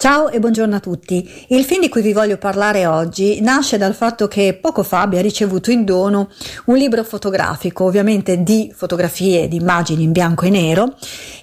Ciao e buongiorno a tutti. Il film di cui vi voglio parlare oggi nasce dal fatto che poco fa abbia ricevuto in dono un libro fotografico, ovviamente di fotografie, di immagini in bianco e nero.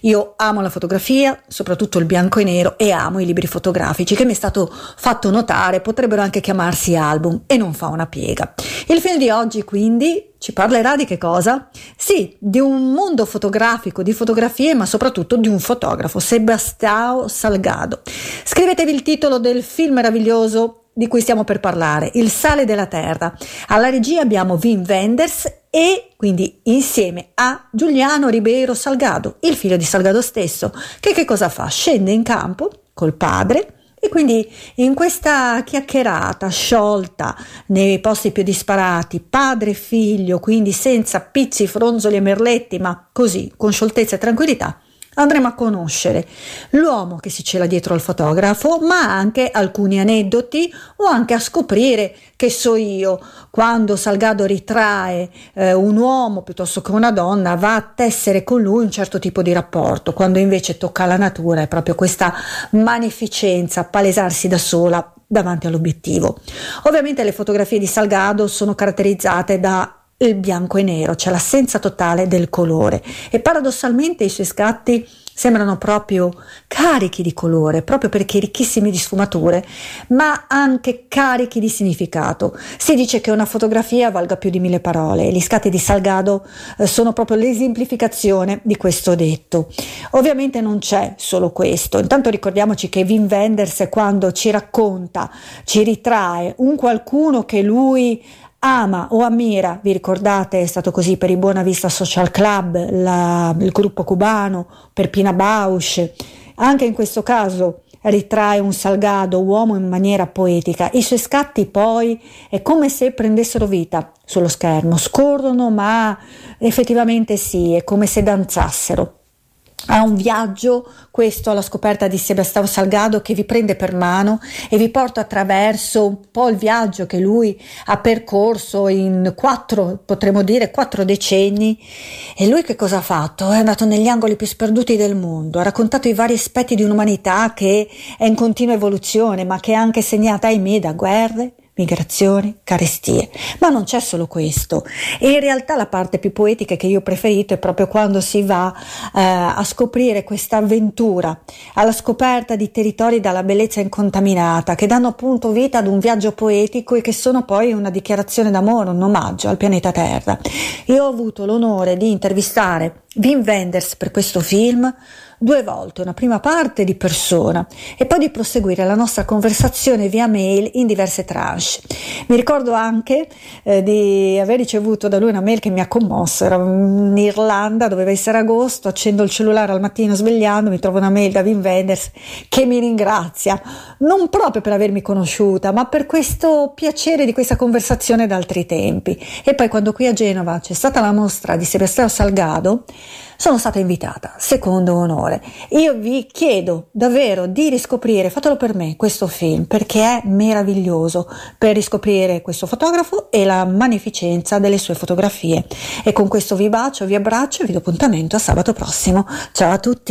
Io amo la fotografia, soprattutto il bianco e nero, e amo i libri fotografici che mi è stato fatto notare potrebbero anche chiamarsi album e non fa una piega. Il film di oggi quindi ci parlerà di che cosa? Sì, di un mondo fotografico, di fotografie, ma soprattutto di un fotografo, Sebastião Salgado. Scrivetevi il titolo del film meraviglioso di cui stiamo per parlare, Il sale della terra. Alla regia abbiamo Wim Wenders e quindi insieme a Giuliano Ribeiro Salgado, il figlio di Salgado stesso, che che cosa fa? Scende in campo col padre e quindi in questa chiacchierata sciolta nei posti più disparati, padre e figlio, quindi senza pizzi, fronzoli e merletti, ma così, con scioltezza e tranquillità, andremo a conoscere l'uomo che si cela dietro al fotografo, ma anche alcuni aneddoti o anche a scoprire, che so io, quando Salgado ritrae eh, un uomo piuttosto che una donna, va a tessere con lui un certo tipo di rapporto, quando invece tocca alla natura è proprio questa magnificenza, palesarsi da sola davanti all'obiettivo. Ovviamente le fotografie di Salgado sono caratterizzate da il bianco e nero, c'è l'assenza totale del colore e paradossalmente i suoi scatti sembrano proprio carichi di colore, proprio perché ricchissimi di sfumature, ma anche carichi di significato. Si dice che una fotografia valga più di mille parole e gli scatti di Salgado eh, sono proprio l'esemplificazione di questo detto. Ovviamente non c'è solo questo, intanto ricordiamoci che Wim Wenders quando ci racconta, ci ritrae un qualcuno che lui ama o ammira, vi ricordate, è stato così per i Buona Vista Social Club, la, il gruppo cubano, per Pina Bausch, anche in questo caso ritrae un Salgado uomo in maniera poetica. I suoi scatti poi è come se prendessero vita sullo schermo, scorrono ma effettivamente sì, è come se danzassero a un viaggio, questo alla scoperta di Sebastião Salgado che vi prende per mano e vi porta attraverso un po' il viaggio che lui ha percorso in quattro, potremmo dire, quattro decenni. E lui che cosa ha fatto? È andato negli angoli più sperduti del mondo, ha raccontato i vari aspetti di un'umanità che è in continua evoluzione, ma che è anche segnata, ahimè, da guerre, migrazioni, carestie. Ma non c'è solo questo. E in realtà la parte più poetica che io ho preferito è proprio quando si va eh, a scoprire questa avventura, alla scoperta di territori dalla bellezza incontaminata, che danno appunto vita ad un viaggio poetico e che sono poi una dichiarazione d'amore, un omaggio al pianeta Terra. Io ho avuto l'onore di intervistare Wim Wenders per questo film due volte, una prima parte di persona e poi di proseguire la nostra conversazione via mail in diverse tranche. Mi ricordo anche eh, di aver ricevuto da lui una mail che mi ha commosso, era in Irlanda, doveva essere agosto, accendo il cellulare al mattino svegliando, mi trovo una mail da Wim Wenders che mi ringrazia, non proprio per avermi conosciuta, ma per questo piacere di questa conversazione d'altri tempi. E poi quando qui a Genova c'è stata la mostra di Sebastiano Salgado, sono stata invitata, secondo onore. Io vi chiedo davvero di riscoprire, fatelo per me, questo film, perché è meraviglioso per riscoprire questo fotografo e la magnificenza delle sue fotografie. E con questo vi bacio, vi abbraccio e vi do appuntamento a sabato prossimo. Ciao a tutti!